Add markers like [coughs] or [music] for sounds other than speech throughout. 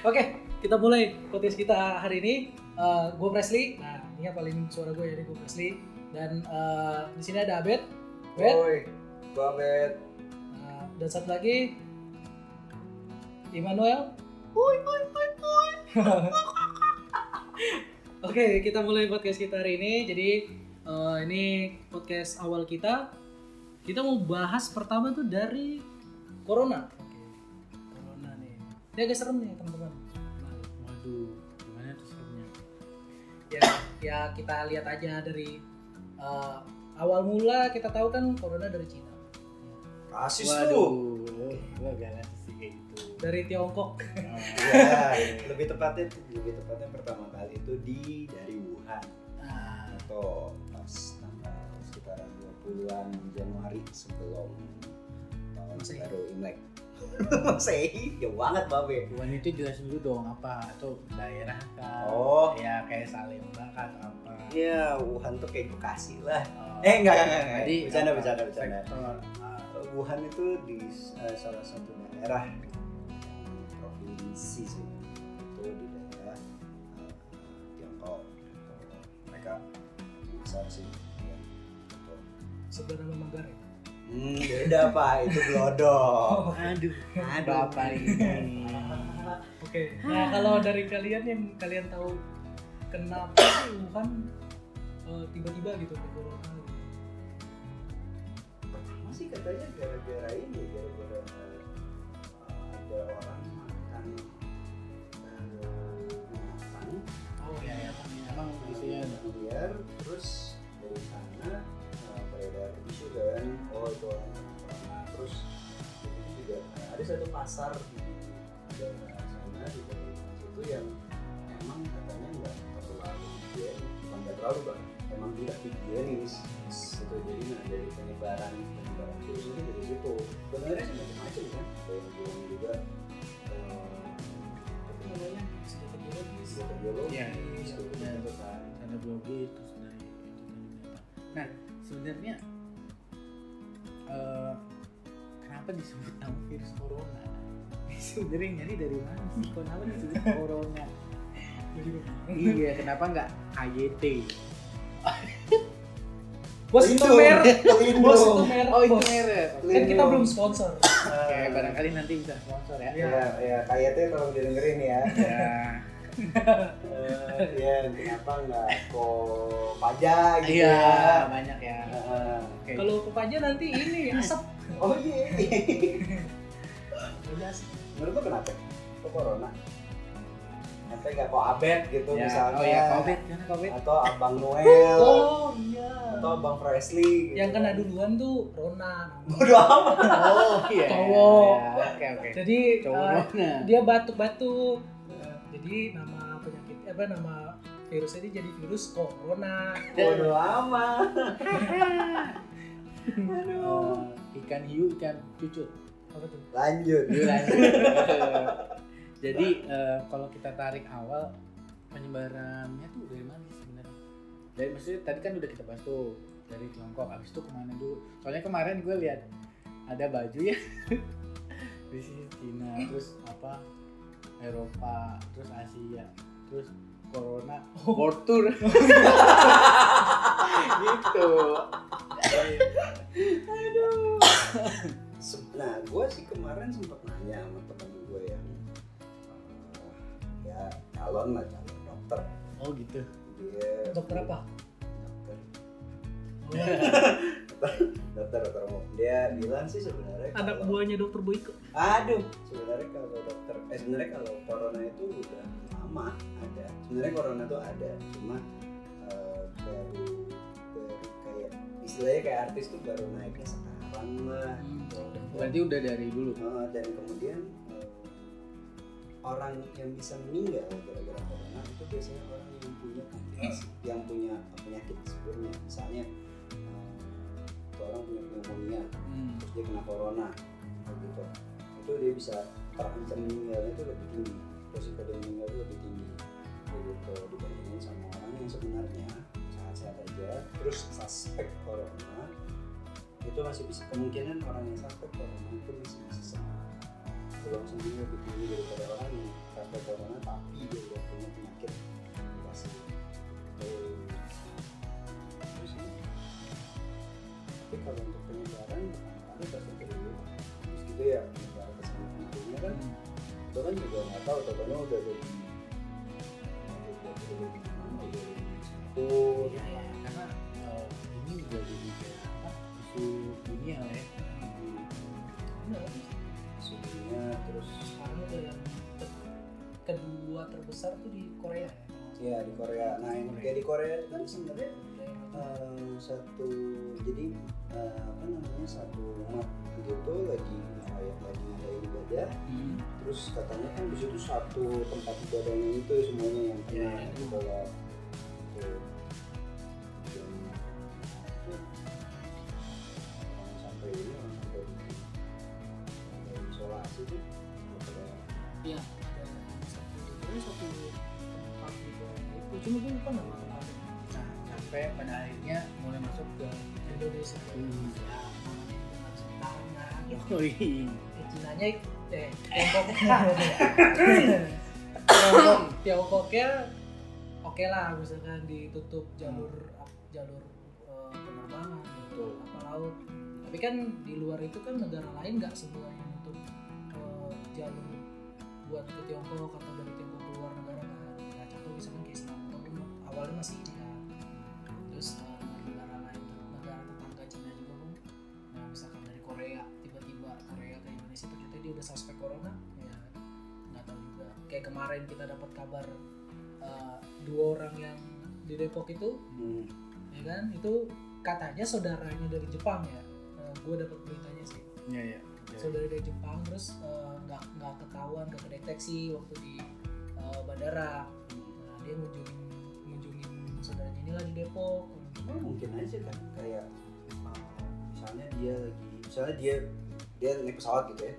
Oke, kita mulai podcast kita hari ini. Uh, gue Presley. Nah, ini yang paling suara gue jadi gue Presley. Dan uh, di sini ada Abed. Abed. Oi, gua Bet. Nah, dan satu lagi Immanuel. Oi, oi, oi, oi. [laughs] Oke, kita mulai podcast kita hari ini. Jadi uh, ini podcast awal kita. Kita mau bahas pertama tuh dari corona. Ini agak serem nih, teman-teman. Waduh, gimana tuh seremnya? ya ya kita lihat aja dari uh, awal mula kita tahu kan corona dari Cina Rasis lu. Waduh, gua gak ngerti sih kayak gitu. dari Tiongkok Ya, lebih tepatnya lebih tepatnya pertama kali itu di dari Wuhan nah, atau pas tanggal sekitaran 20-an Januari sebelum tahun baru Imlek. [laughs] Masehi, jauh banget babe. Wuhan itu jelasin dulu dong apa atau daerah kah? Oh. ya kayak Salemba atau apa? Iya, Wuhan tuh kayak Bekasi lah. Oh. Eh, enggak, enggak, enggak, enggak. Jadi Bercanda, bercanda, bercanda. Sektor, ah, Wuhan itu di eh, salah satu daerah provinsi sih itu di daerah eh, Tiongkok mereka besar sih ya. Gitu. nama Manggarai hmm, beda pak. Itu glodok aduh, Aduh. bapak ini. oke nah kalau dari kalian yang kalian tahu kenapa sih Wuhan uh, tiba-tiba gitu ada corona pertama sih katanya gara-gara ini gara-gara eh, ada orang makan eh, binatang Oh ya ya, emang isinya liar terus satu pasar di daerah sana di daerah situ yang emang katanya nggak terlalu higienis. Bukan nggak terlalu bang. Emang tidak higienis. Itu jadi nah dari penyebaran penyebaran virus itu dari situ. Sebenarnya sih macam-macam kan? Ada yang bilang juga uh, apa namanya kan karena biologi terus dari itu Nah, sebenarnya eh, kenapa disebut nama virus corona? [laughs] sebenarnya nyari dari mana sih? Kenapa disebut corona? Iya, kenapa nggak KYT? [laughs] bos itu merek Pelindung. bos itu merek Oh, itu merek. kan kita belum sponsor Oke, barangkali nanti bisa sponsor ya. Iya. Ya, ya kayaknya tolong didengerin ya. Ya. Eh, ya, kenapa nggak kok pajak gitu Iya, ya? banyak ya. Oke. kalau pepaja nanti ini [laughs] asap oh iya. Jelas. Menurut lo kenapa? Kok corona? Nanti nggak kok abed gitu Ya, misalnya. Oh ya, COVID, karena COVID. Atau abang Noel. oh iya Atau abang Presley. Gitu. yang kena duluan tuh Rona Bodoh amat. Oh iya. Cowok. Ya, Oke, oke. jadi Cowok uh, dia batuk-batuk jadi nama penyakit apa nama virusnya ini jadi virus corona amat. [laughs] Eh, ikan hiu, ikan cucut. apa tuh Lanjut. Yuk, lanjut. Jadi eh, kalau kita tarik awal penyebarannya tuh dari mana sih sebenarnya? Dari maksudnya tadi kan udah kita bahas tuh dari Tiongkok. Abis itu ke mana dulu? Soalnya kemarin gue lihat ada baju ya [laughs] di sini Cina, terus apa Eropa, terus Asia, terus Corona, [laughs] World Tour. [laughs] gitu. Se- Nah, gue sih kemarin sempat nanya sama temen gue yang eh, ya calon lah calon dokter. Oh gitu. Dia dokter apa Dokter, [laughs] Oh, [laughs] dokter dokter umum. Dia bilang sih sebenarnya anak kalau- buahnya dokter Boyke Aduh, sebenarnya kalau dokter, eh sebenarnya kalau corona itu udah lama ada. Sebenarnya corona tuh ada, cuma eh, baru baru kayak istilahnya kayak artis tuh baru naiknya sekarang lah. gitu. Berarti udah dari dulu. Eh, dan kemudian eh, orang yang bisa meninggal gara-gara corona itu biasanya orang yang punya komplikasi, yang punya penyakit sebelumnya. Misalnya seseorang punya pneumonia hmm. dia kena corona gitu. Itu dia bisa terancam meninggalnya itu lebih tinggi resiko dia meninggal itu lebih tinggi gitu. Dibandingin sama orang yang sebenarnya sehat-sehat aja terus suspek corona itu masih bisa. Kemungkinan orang yang suspek corona itu masih bisa sembuh peluang sembuhnya lebih tinggi daripada orang yang suspek corona tapi dia punya penyakit. Masih kalau untuk penyebaran ada tersentuh terus gitu ya penyebaran ke sana kan hmm. itu kan juga nggak tahu tokonya udah jadi karena ini apa dunia ya. Iya. Terus sekarang yang kedua terbesar tuh di Korea. ya ya di Korea. Nah yang kayak di Korea itu kan sebenarnya eh, satu jadi eh, apa namanya satu umat gitu lagi kayak lagi ngadain ibadah. Terus katanya kan di situ satu tempat ibadahnya itu semuanya yang kena Iya, iya. gitu eh, Cinanya eh Tiongkok. Tiongkok Tiongkoknya oke lah misalkan ditutup jalur jalur eh, penerbangan Betul. apa laut. Tapi kan di luar itu kan negara lain nggak semua yang nutup eh, jalur buat ke Tiongkok atau dari dia udah suspek corona ya nggak tahu juga. Kayak kemarin kita dapat kabar eh, dua orang yang di Depok itu hmm. ya kan? Itu katanya saudaranya dari Jepang ya. Gue dapat beritanya sih. Iya iya. Saudara dari Jepang terus eh, nggak nggak ketahuan nggak kedeteksi waktu di eh, bandara. Nah, dia ngunjungin ngunjungin saudaranya ini lah di Depok. Oh, mungkin aja kan kayak uh, misalnya dia lagi misalnya dia dia naik pesawat gitu ya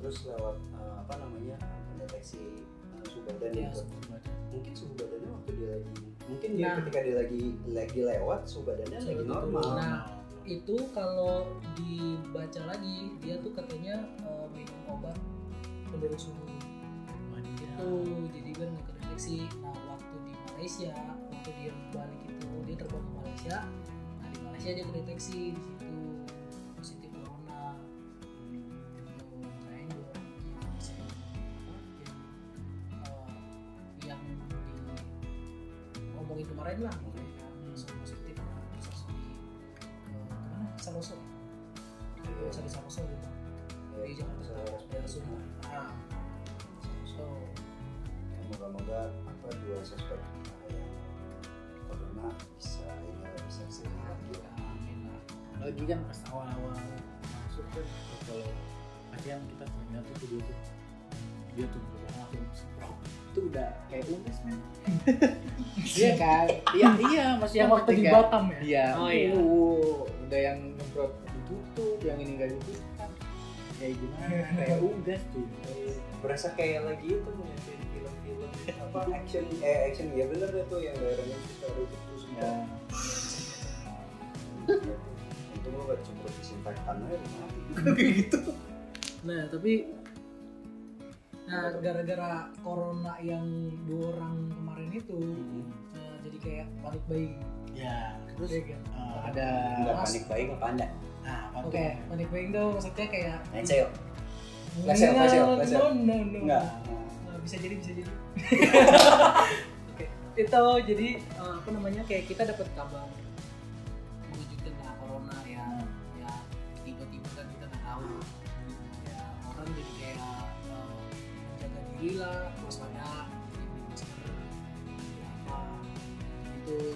terus lewat uh, apa namanya mendeteksi uh, suhu badan gitu baca. mungkin suhu badannya waktu dia lagi mungkin dia Nah. ketika dia lagi lagi lewat suhu badannya Suhu lagi normal. Nah. itu kalau dibaca lagi dia tuh katanya eh, minum obat penurun suhu itu jadi kan nggak kedeteksi nah waktu di Malaysia waktu dia balik itu dia terbang ke Malaysia nah di Malaysia dia kedeteksi di situ iya waktu di Batam ya? iya Oh, iya. uh, udah yang nyemprot ditutup yang ini enggak ditutup kan. Kayak gimana? [laughs] Kayak unggas tuh berasa kayak lagi itu ngeliatin film-film apa [laughs] action eh action ya bener deh tuh yang daerahnya kita ada itu terus ya untung lo gak cemprot disinfektan aja mati kayak gitu? Nah, tapi nah gara-gara corona yang dua orang kemarin itu nah, jadi kayak panik buying. Ya terus eh, ada nggak Mas- panik baik apa anda nah apa Oke, tuh? panik buying tuh maksudnya kayak sale, flash sale. no, no, no. enggak Nah, bisa jadi bisa jadi. [laughs] Oke, itu jadi eh, apa namanya kayak kita dapat kabar mengejutkan lah corona ya ya tiba-tiba kan kita nggak tahu ya orang jadi kayak eh, menjaga diri lah waspada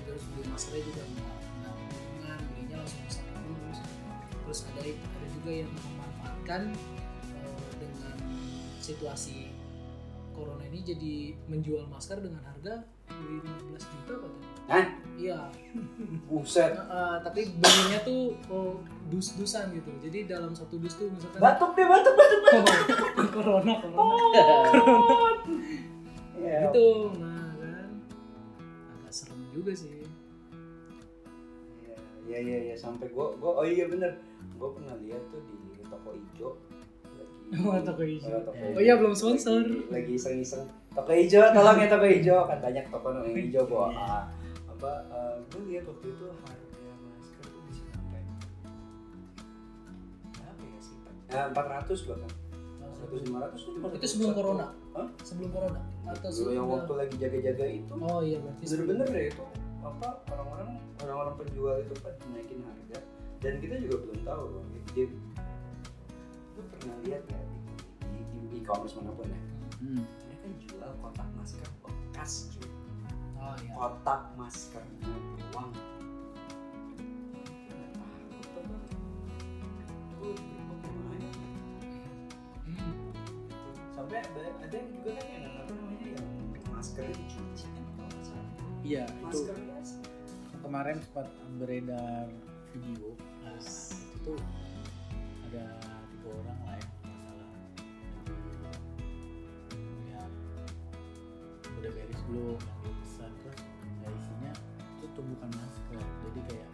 terus beli maskernya juga nggak berhubungan belinya langsung satu terus terus ada ada juga yang memanfaatkan eh, dengan situasi corona ini jadi menjual masker dengan harga 15 juta katanya Hah? iya. [laughs] Buset. Nah, eh, tapi belinya tuh oh, dus-dusan gitu. Jadi dalam satu dus tuh misalkan batuk deh batuk batuk oh, [laughs] corona corona. [laughs] Gitu. Nah kan agak serem juga sih. Iya iya iya sampai gua gua oh iya bener gua pernah lihat tuh di toko ijo lagi Oh, toko ijo. Oh, toko Oh iya belum sponsor. lagi, lagi iseng-iseng toko ijo tolong ya toko ijo kan banyak toko yang ijo bawa ah, apa eh, gua lihat waktu itu harga masker tuh bisa sampai berapa ya sih? Eh, 400 bahkan seratus lima ratus itu sebelum corona? Hah? sebelum corona? Atau dulu yang waktu lagi jaga-jaga itu? Oh iya berarti bener-bener deh itu apa orang-orang orang-orang penjual itu kan naikin harga. Dan kita juga belum tahu loh dia lu pernah lihat ya di, di, di e-commerce mana pun ya? Hmm. kan jual kotak masker bekas cuy. Oh iya. Kotak maskernya doang. Hmm. Sampai ada ada yang juga kan yang apa namanya yang maskernya dicuci kan kalau nggak salah Iya, itu masker biasa kemarin sempat beredar video. Nah, itu tuh ada tiga orang lah ya masalah. Ya, udah beres belum yang dia pesan terus ya isinya itu tuh bukan masker. Jadi kayak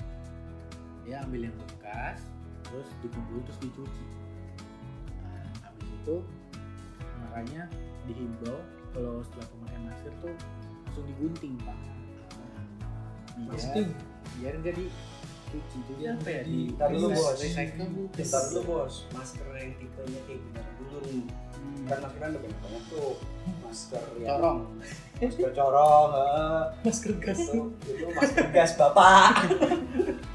dia ambil yang bekas terus dikumpul terus dicuci. Nah, habis itu makanya dihimbau kalau setelah pemakaian masker tuh langsung digunting pak. Biar- Maksudnya? biar nggak dicuci itu Iya, apa ya di- di Ntar dulu, Bos. recycle Bentar dulu bos, masker yang tipenya kayak gimana dulu nih? Hmm. Kan masker kan udah banyak banyak tuh masker yang Corong. masker corong, heeh. masker gas itu itu masker gas bapak.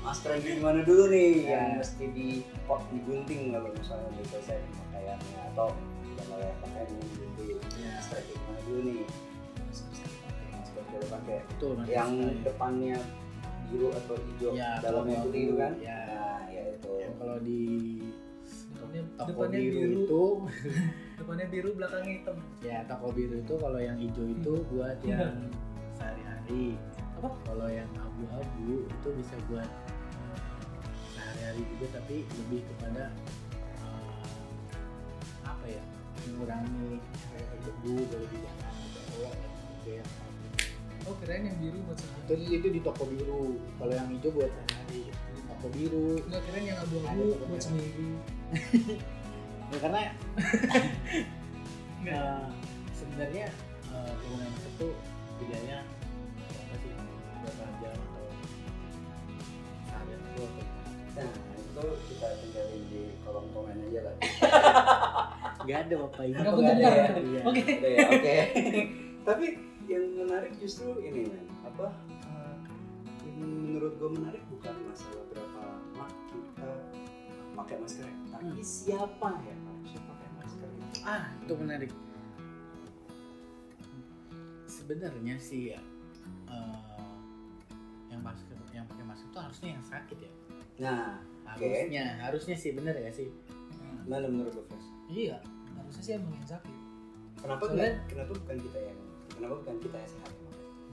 masker yang gimana dulu nih Ya. yang mesti di pot digunting kalau misalnya di selesai pakaiannya atau pakai nih digunting. Ya. Yang gimana dulu nih? Yang udah pakai betul yang Sekali. depannya biru atau hijau, Ya, dalamnya putih itu kan? ya. Nah, ya itu. yang kalau di depannya toko depannya biru, biru, itu [laughs] depannya biru belakangnya hitam ya toko biru itu kalau yang hijau itu buat [laughs] yang sehari-hari Apa? kalau yang abu-abu itu bisa buat eh, sehari-hari juga tapi lebih kepada eh, apa ya mengurangi kayak debu dari dan juga yang oh kirain yang biru buat itu sehari itu di toko biru. Kalau yang hijau buat sehari. Di toko biru. Nggak kirain yang abu-abu buat seminggu [laughs] ya karena [laughs] eh, sebenarnya eh, penggunaan masker tuh bedanya nggak ada bapak ini Nggak ada. Ya Iya. oke Udah ya, oke. Tapi yang menarik justru ini men, apa? yang menurut gue menarik bukan masalah berapa lama kita pakai masker, tapi Hmm. siapa yang harusnya pakai masker itu. ah itu menarik. Sebenarnya sih ya eh, yang masker yang pakai masker itu harusnya yang sakit ya. Nah, harusnya harusnya sih bener ya sih? Mana menurut lo, iya harusnya sih emang yang sakit Kenapa Soalnya- kenapa bukan kita yang kenapa bukan kita yang sehat?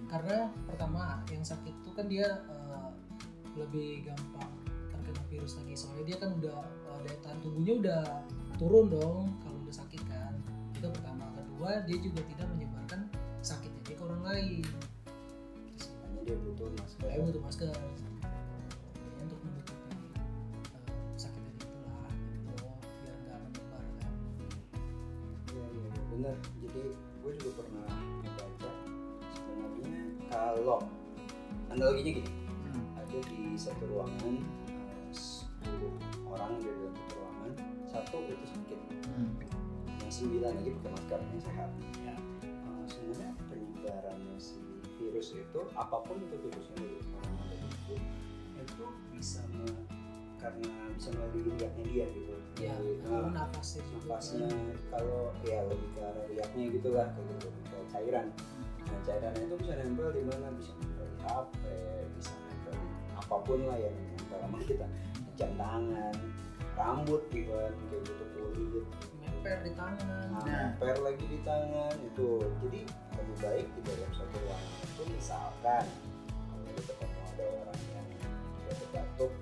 karena pertama yang sakit itu kan dia eh, lebih gampang terkena virus lagi soalnya dia kan udah eh, daya tahan tubuhnya udah turun dong kalau udah sakit kan itu pertama kedua dia juga tidak menyebarkan sakitnya dia ke orang lain. Makanya dia butuh masker. Saya butuh masker analoginya gini, Hmm. ada di satu ruangan eh, 10 orang di dalam satu ruangan, satu itu sakit, Hmm. yang sembilan lagi pakai masker yang sehat. Ya. Eh, sebenarnya penyebarannya si virus itu apa pun itu virusnya dari orang itu itu bisa me- karena bisa melalui riaknya dia gitu. ya nah, nafasnya nafasnya kalau ya lebih ke arah riaknya gitu lah kayak gitu ke cairan nah cairannya itu bisa nempel di mana bisa HP bisa nempel apa pun lah yang nempel sama kita jam tangan rambut even kayak gitu kulit nempel di tangan nah, Nah. nempel lagi di tangan itu jadi lebih baik di dalam satu ruangan itu misalkan kalau kita ketemu ada orang yang batuk batuk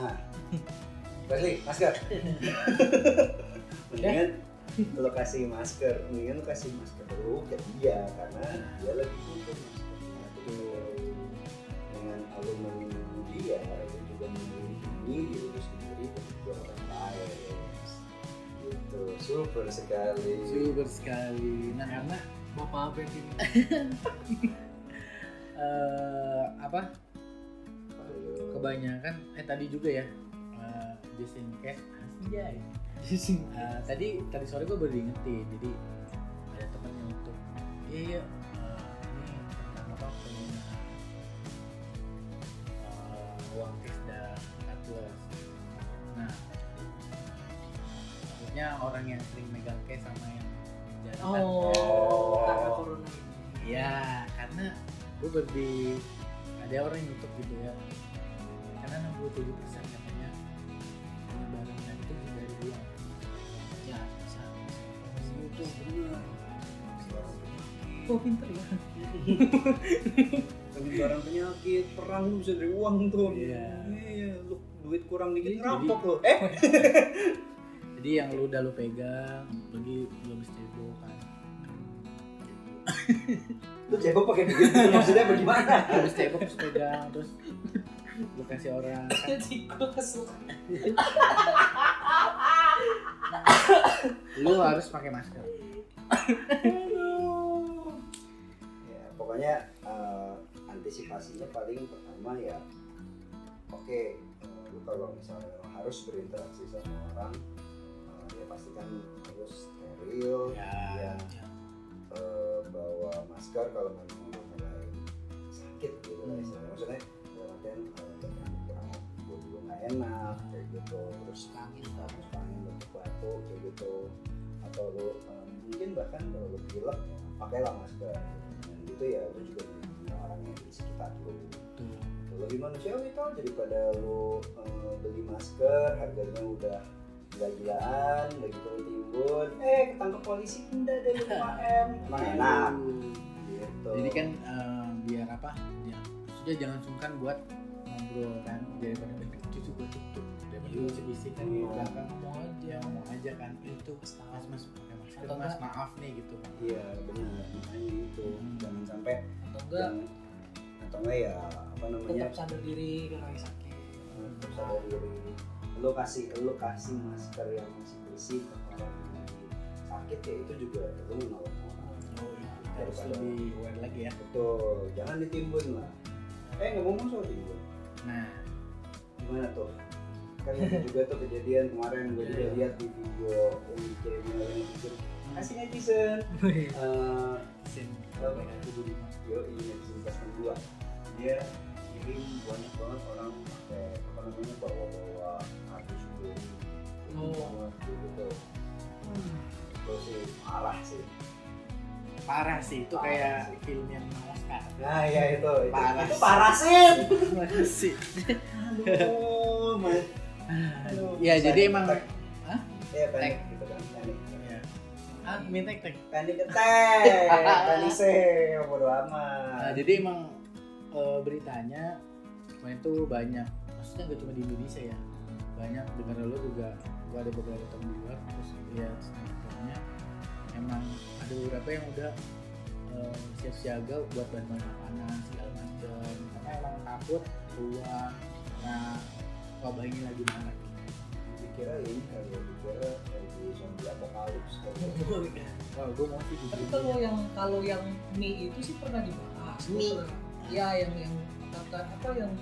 ah Wesley, masker. [laughs] mendingan lo kasih masker, mendingan lo kasih masker dulu ke dia karena dia lagi butuh Gitu. Dengan melindungi dia, itu juga melindungi diri sendiri dan juga orang lain. Gitu, super sekali. super sekali nah karena bapak abek ini [laughs] eh, apa Aduh. kebanyakan eh tadi juga ya eh, just in case anjay Eh, tadi tadi sore gue baru diingetin jadi ada temen yang untuk iya iya maksudnya orang yang sering megang cash sama yang jarang kan Oh, karena corona ini. Iya, karena gue berdi ada orang yang nutup gitu ya. Karena 67 persen katanya penyebarannya itu dari uang. Ya, bisa. itu benar Oh, pinter ya. [laughs] penyebaran penyakit perang lu bisa dari uang tuh Iya. iya lu duit kurang dikit Jadi- rampok lu eh [laughs] Jadi yang lu udah lu pegang, lagi belum stable kan. lu cebok pakai duit maksudnya bagaimana Lu stable terus pegang terus lu kasih orang kan lu harus pakai masker. ya pokoknya eh, antisipasinya paling pertama ya oke eh, lu kalau misalnya harus berinteraksi sama orang pastikan harus steril Ya. ya eh, bawa masker kalau memang mulai sakit gitu Hmm. istilahnya. maksudnya dalam artian eh, kurang gue juga nggak enak kayak gitu terus Angin, masuk angin batuk batuk kayak gitu atau lu eh, mungkin bahkan kalau lu pilek ya, pakailah masker dan gitu ya lu juga orang yang di sekitar lu Tuh. lebih manusiawi tau daripada lu eh, beli masker harganya udah gila-gilaan udah gitu lu timbun eh ketangkep polisi denda dari 5 m. Emang enak. Gitu. Jadi kan eh, biar apa? Ya, sudah jangan sungkan buat ngobrol kan daripada cucu gue tutup. Daripada Iya. lu bisik kan di belakang ngomong aja ngomong aja kan. Itu mas mas pakai masker Atau mas maaf nih gitu. Kan iya benar makanya itu Hmm. jangan sampai Atau enggak, atau enggak ya apa namanya? Tetap sadar diri lagi sakit. terus sadar diri lu kasih lu kasih masker yang masih bersih ke orang yang lagi sakit ya itu juga lu menolong orang. Oh, iya. Harus lebih aware lagi ya. Betul jangan ditimbun lah. Eh ngomong soal timbun. Nah. Gimana tuh? Kan juga tuh kejadian kemarin gue juga Iya. lihat di video yang dikirim oleh netizen kasih netizen. Eh, sin apa ya tujuh lima yo ini netizen kelas dua dia kirim banyak banget orang pakai apa namanya bawa bawa kardus dulu Oh. gitu itu sih parah sih. Parah sih itu Parah kayak sih. film yang Oscar. Nah ya itu. Itu, Parah itu sih. parah sih. Aduh mas aduh. Ya jadi emang. Hah? Iya panik gitu kan panik ya. ah minta tek panik attack. [laughs] Panik sih bodo amat. Nah, jadi emang eh, beritanya kemarin tuh banyak, maksudnya gak cuma di Indonesia ya, banyak dengar lo juga, gua ada beberapa temen di luar terus lihat snapgramnya, emang ada beberapa yang udah eh, siap siaga buat bantuan makanan segala macam, karena emang takut keluar, nah wabah ini lagi marak. dikira ini kali ya dikira lagi zombie apokalips kali ya. Wah, gue mau sih Tapi kalau yang kalau yang mie itu sih pernah dibahas. Mie? Iya yang yang kata apa yang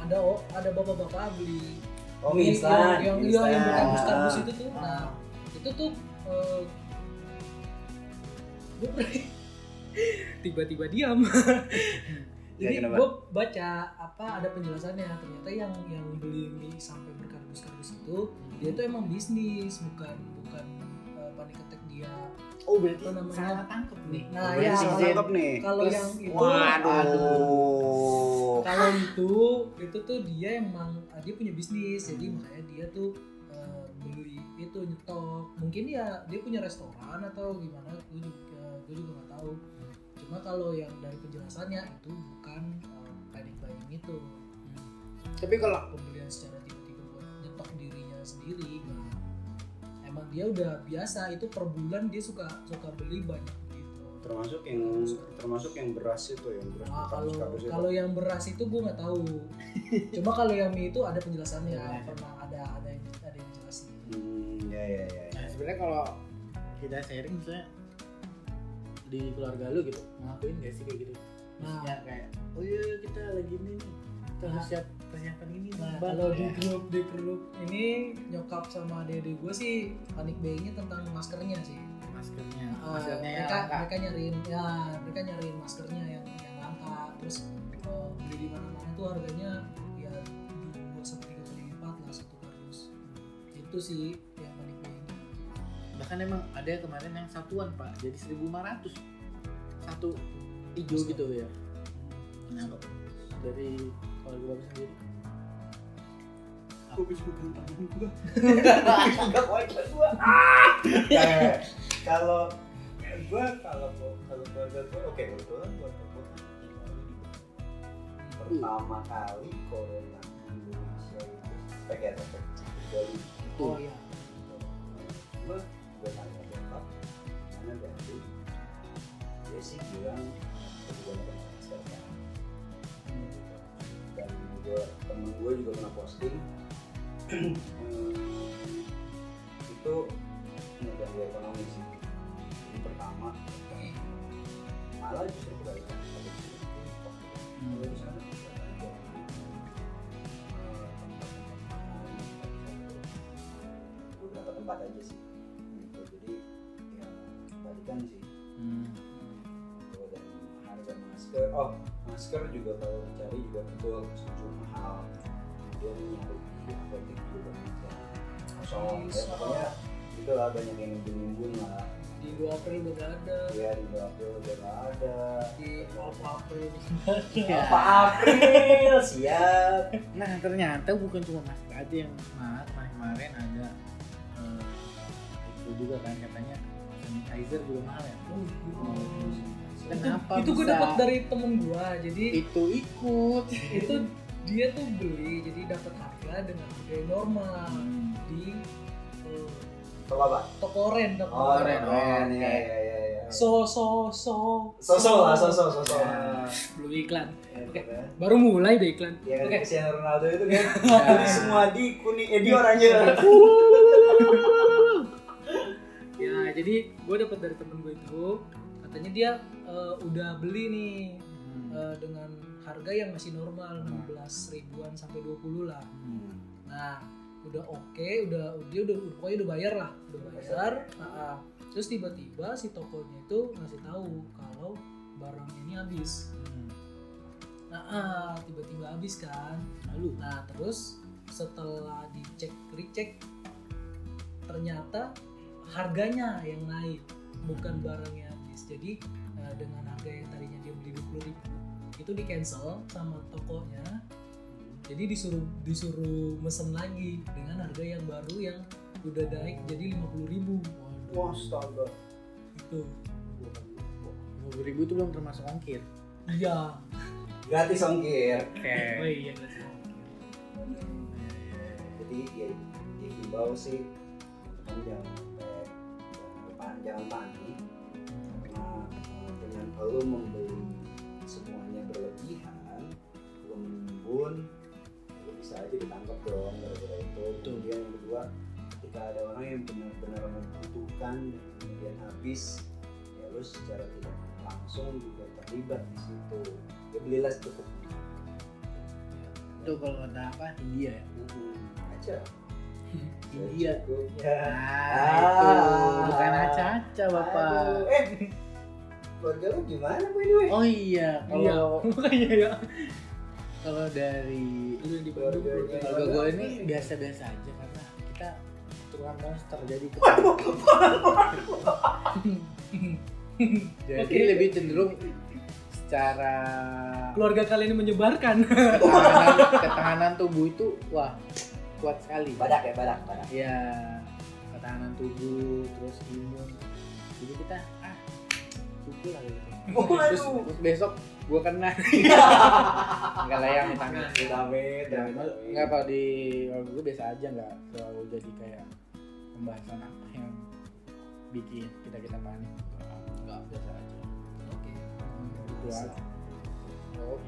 ada oh, ada bapak-bapak beli oh mie instan yang yang, yang, yang instan. kardus-kardus itu tuh. Ah. Nah, itu tuh gue pernah [laughs] tiba-tiba diam. [laughs] Ya, Jadi kenapa? gue baca apa ada penjelasannya ternyata yang yang beli mie sampai berkardus-kardus itu dia tuh emang bisnis bukan bukan eh, panik attack dia. Oh berarti namanya? salah tangkep nih. Nah, Berarti ya. salah tangkap nih. Kalau yang itu waduh. kalau itu itu tuh dia emang ah, dia punya bisnis. Jadi makanya dia tuh eh, beli itu nyetok. Mungkin ya dia punya restoran atau gimana gue juga gue juga nggak tahu. Cuma kalau yang dari penjelasannya itu bukan eh, panic buying itu. Tapi kalau pembelian secara tiba-tiba buat nyetok dirinya sendiri nah, dia udah biasa itu per bulan dia suka suka beli banyak gitu termasuk yang termasuk yang beras itu yang beras Nah, kalau kalau yang beras itu gue nggak tahu. [laughs] Cuma kalau yang mie itu ada penjelasannya, Iya. pernah ada ada yang ada yang jelasin. hmm, ya ya ya, ya. Nah, sebenarnya kalau kita sharing misalnya di keluarga lu gitu ngelakuin gak sih kayak gitu Nah. maksudnya kayak oh iya kita lagi ini nih Kita harus siap persiapan ini. Nah, Bang. kalau di Ya. grup di grup ini nyokap sama dede gue sih panik buyingnya tentang maskernya sih. maskernya, Uh, maskernya yang mereka langka. mereka nyariin ya mereka nyariin maskernya yang yang langka terus uh, beli di mana mana tuh harganya ya dua sampai tiga kali lipat lah satu kardus itu sih yang panik buyingnya Bahkan emang ada yang kemarin yang satuan pak, jadi 1.500 satu hijau gitu ya. Nah, dari kalau gue sendiri. Aku bisa pegang tangan gua. Enggak wajah gua. Ah. Nah, Kalau gua kalau kalau keluarga gua oke kebetulan keluarga gua kan pertama kali corona di Indonesia itu ya efek dari itu oh iya. Cuma gue tanya bokap mana dari dia sih bilang gue temen gue juga pernah posting. Hmm, [clears throat] itu mengganggu ekonomi sih. Jadi pertama. Malah justru kebalikan kalau di sana ada eh, beberapa tempat aja sih. Gitu. Jadi ya kebalikan sih. Hmm. Dan harga masker oh masker juga kalau dicari juga betul sejuk mahal. Dia nyari di apotek juga banyak kosong ya pokoknya itulah banyak yang nimbun-nimbun lah. Di 2 April udah ada. Ya di April udah nggak ada. Di Alpha April apa April siap. Nah ternyata bukan cuma masker aja yang mahal kemarin kemarin ada eh, itu juga kan katanya sanitizer juga mahal ya. Oh, iya. Kenapa itu gue bisa? dapat dari temen gue jadi Itu ikut. itu dia tuh beli jadi dapat harga dengan harga yang normal Hmm. di eh, Toko apa? toko oren toko Oh, oren. keren, oke. ya, ya, ya, ya. so so so Sosok lah, sosok, sosok. Ya. belum iklan Ya, Oke. baru mulai deh iklan Ya oke Cristiano Ronaldo itu kan [laughs] Ya. Semua di kuning eh di oranye. [laughs] ya jadi gue dapat dari temen gue itu katanya dia eh, udah beli nih Hmm. eh, dengan harga yang masih normal 16 ribuan sampai 20 lah Hmm. Nah, udah oke, udah dia udah pokoknya udah bayar lah, udah bayar. Nah, ah. terus tiba-tiba si tokonya itu ngasih tahu kalau barang ini habis. Hmm. Nah, ah, tiba-tiba habis kan. Lalu Nah, terus setelah dicek recheck ternyata harganya yang naik, bukan barangnya habis. Jadi eh, dengan harga yang tadinya dia beli 20 ribu itu di cancel sama tokonya. Jadi disuruh disuruh mesen lagi dengan harga yang baru yang udah naik jadi 50.000 ribu. Wah, astaga. itu. dua ribu itu belum termasuk ongkir. iya. Gratis ongkir. oh iya sih Jadi ya dihimbau sih. Teman jangan sampai jangan pan- jangan panik eh, dengan lo membeli semuanya berlebihan lo menimbun lo bisa aja ditangkap dong gara-gara itu. Kemudian yang kedua ketika ada orang yang benar-benar membutuhkan dan kemudian habis ya lo secara tidak langsung juga terlibat di situ. Ya belilah secukupnya Itu kalau kata apa? India ya. Hmm, aja. [laughs] India. Secukupnya. Ah, itu bukan aca-aca bapak. Aduh, eh keluarga lu gimana by the way? Oh iya, iya kalau [laughs] makanya ya kalau dari itu yang di Bandung Keluarganya. keluarga gue ini biasa-biasa aja karena kita turunan monster jadi [laughs] jadi Oke. lebih cenderung secara keluarga kalian ini menyebarkan ketahanan, [laughs] ketahanan tubuh itu wah kuat sekali Badak ya, badak, badak. ya ketahanan tubuh terus imun jadi kita syukur lah gitu. Terus, Waduh. terus besok gua kena. Nggak lah yang tangan Ya, damit. nggak kalau di kalau gue biasa aja nggak terlalu jadi kayak pembahasan apa yang bikin kita kita panik. Nggak biasa aja. Oke. Itu aja. Oh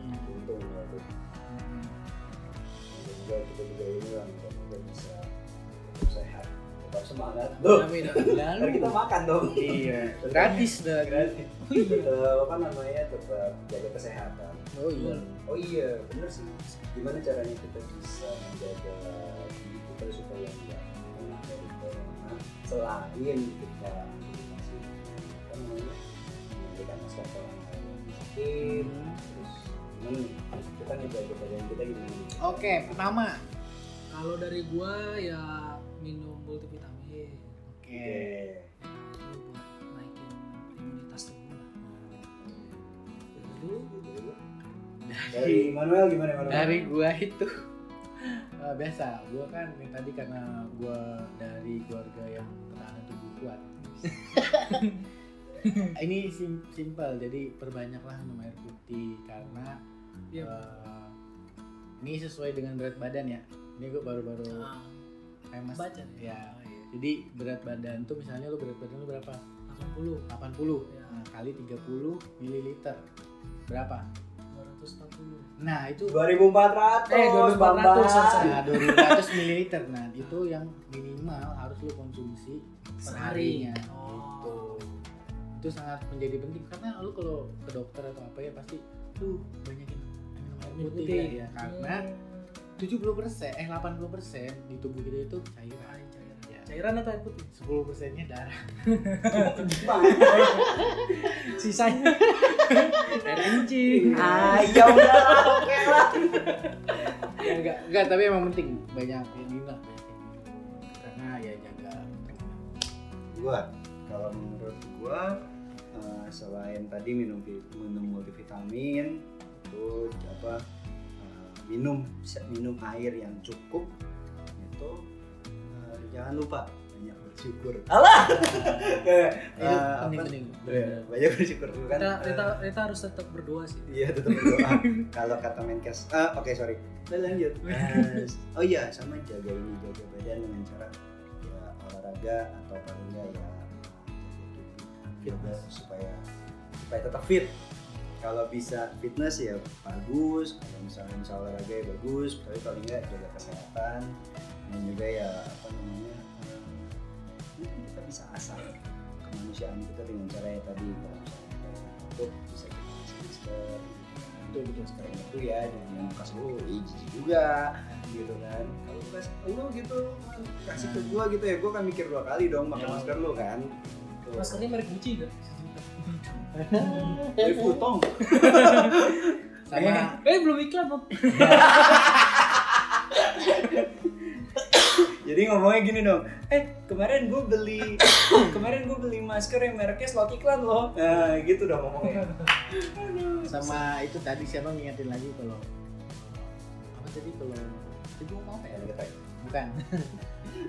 waduh. Hmm. Semoga kita juga ini lah, bisa sehat. Tetap semangat tuh Amin. Kan kita makan dong Iya. [laughs] Gratis dah. gratis tetap apa namanya tetap jaga kesehatan Oh iya. oh iya bener sih gimana caranya kita bisa menjaga diri kita supaya nggak kena dari corona selain kita masih apa namanya memberikan masker ke orang lain sakit Hmm. terus gimana kita ngejaga badan kita gimana? Oke, pertama. Kalau dari gua ya multivitamin. Oke. Itu buat naikin imunitas tubuh lah. Lalu dari Manuel gimana Manuel? Dari gua itu [laughs] eh, biasa. Gua kan yang tadi karena gua dari keluarga yang ketahanan tubuh kuat. [laughs] Ini sim simpel, jadi perbanyaklah minum air putih karena ya eh, ini sesuai dengan berat badan ya. Ini gua baru-baru ah, kayak mas. nih. Ya. Oh, iya. Jadi berat badan tuh misalnya lu berat badan lu berapa? 80 80 Ya. nah, kali 30 mililiter berapa? 240. Nah itu 2400 Eh, 2400, Bambang. sorry. nah 200 mililiter nah itu yang minimal harus lu konsumsi Sehari. perharinya Oh. gitu itu sangat menjadi penting karena lu kalau ke dokter atau apa ya pasti lu banyakin minum air putih, putih. ya karena Hmm. 70 persen eh 80 persen di tubuh kita itu cairan Air cairan. ya. Cairan atau air putih? 10 persennya darah [laughs] Sisanya air kencing. Ah, ya udah oke lah. ya, enggak enggak tapi emang penting banyak ini lah banyak yang minum. karena ya jaga Gua kalau menurut gua eh, selain tadi minum minum multivitamin itu apa minum minum air yang cukup itu eh, jangan lupa banyak bersyukur. [laughs] Eh, itu eh, apa? Iya, banyak bersyukur kan. Kita, eh, kita, kita harus tetap berdoa sih. Iya tetap berdoa. [laughs] Kalau kata Menkes, ah oke sorry. Udah lanjut. Eh, oh iya sama jaga ini jaga badan dengan cara ya olahraga atau paling enggak ya jaga supaya supaya tetap fit. Kalau bisa fitness ya bagus. Kalau misalnya bisa olahraga ya bagus. Tapi paling enggak jaga kesehatan dan juga ya apa namanya eh, mungkin kita bisa asah kemanusiaan kita dengan cara yang tadi kalau misalnya kita untuk bisa kita masker itu itu masker yang itu ya yang kasih lu jijik juga gitu kan kalau kasih lu gitu kasih ke gua gitu ya gua kan mikir dua kali dong pakai Ya. masker lu kan Tuh. Maskernya merek Gucci kan? [laughs] Louis Vuitton [laughs] sama. Eh belum iklan Bob. [laughs] jadi ngomongnya gini dong. Eh kemarin gua beli [coughs] kemarin gua beli masker yang mereknya slot iklan loh. Nah gitu dong ngomongnya. Sama itu tadi siapa ngingetin lagi kalau apa tadi kalau itu mau apa ya bukan.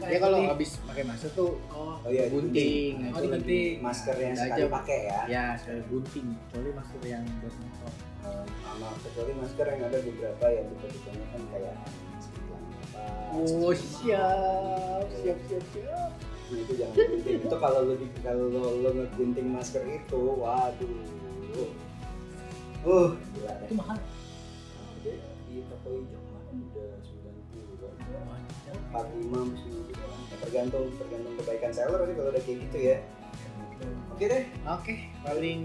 Ya kalau habis pakai masker tuh Oh, oh iya gunting Oh, nah, itu lagi masker yang sekali pakai ya. Ya sekali gunting kecuali masker yang buat motor Eh, sama kecuali masker yang ada beberapa yang tipe-tipenya kan kayak oh siap siap siap siap. Nah itu jangan gunting itu kalau lo di kalau lo, lo ngegunting masker itu waduh. Uh gila deh. itu mahal. Nah, di toko hijau 45 90 kan tergantung tergantung kebaikan seller sih kalau udah kayak gitu ya oke deh oke paling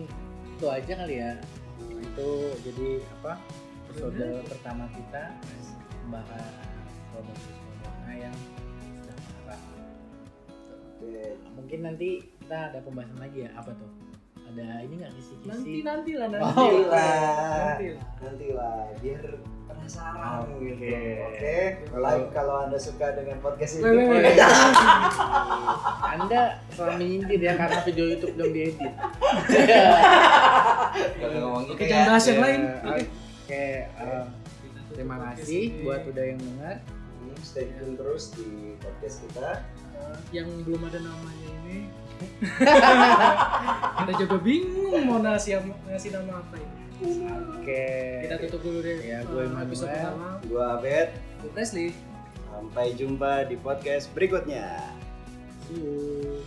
itu aja kali ya Nah, itu jadi apa episode pertama kita membahas promosi corona yang sedang marah Oke. mungkin nanti kita ada pembahasan lagi ya apa tuh ada ini nggak kisi-kisi Nanti nanti lah nanti. Oh, lah. Nanti lah. nanti lah biar penasaran Oke. gitu oke like kalau anda suka dengan podcast ini. [laughs] Anda selalu menyindir ya karena video YouTube belum diedit. Kalau ngomong Oke, jangan bahas yang lain. Eh, Oke. Eh, terima kasih buat udah yang dengar. Hmm, stay tune terus di podcast kita yang belum ada namanya ini. [laughs] kita juga bingung mau ngasih ngasih nama apa ini. Oke. Kita tutup dulu deh. Ya, gue eh, episode Emmanuel. pertama. gua Abed Gue Presley. sampai jumpa di podcast berikutnya See you.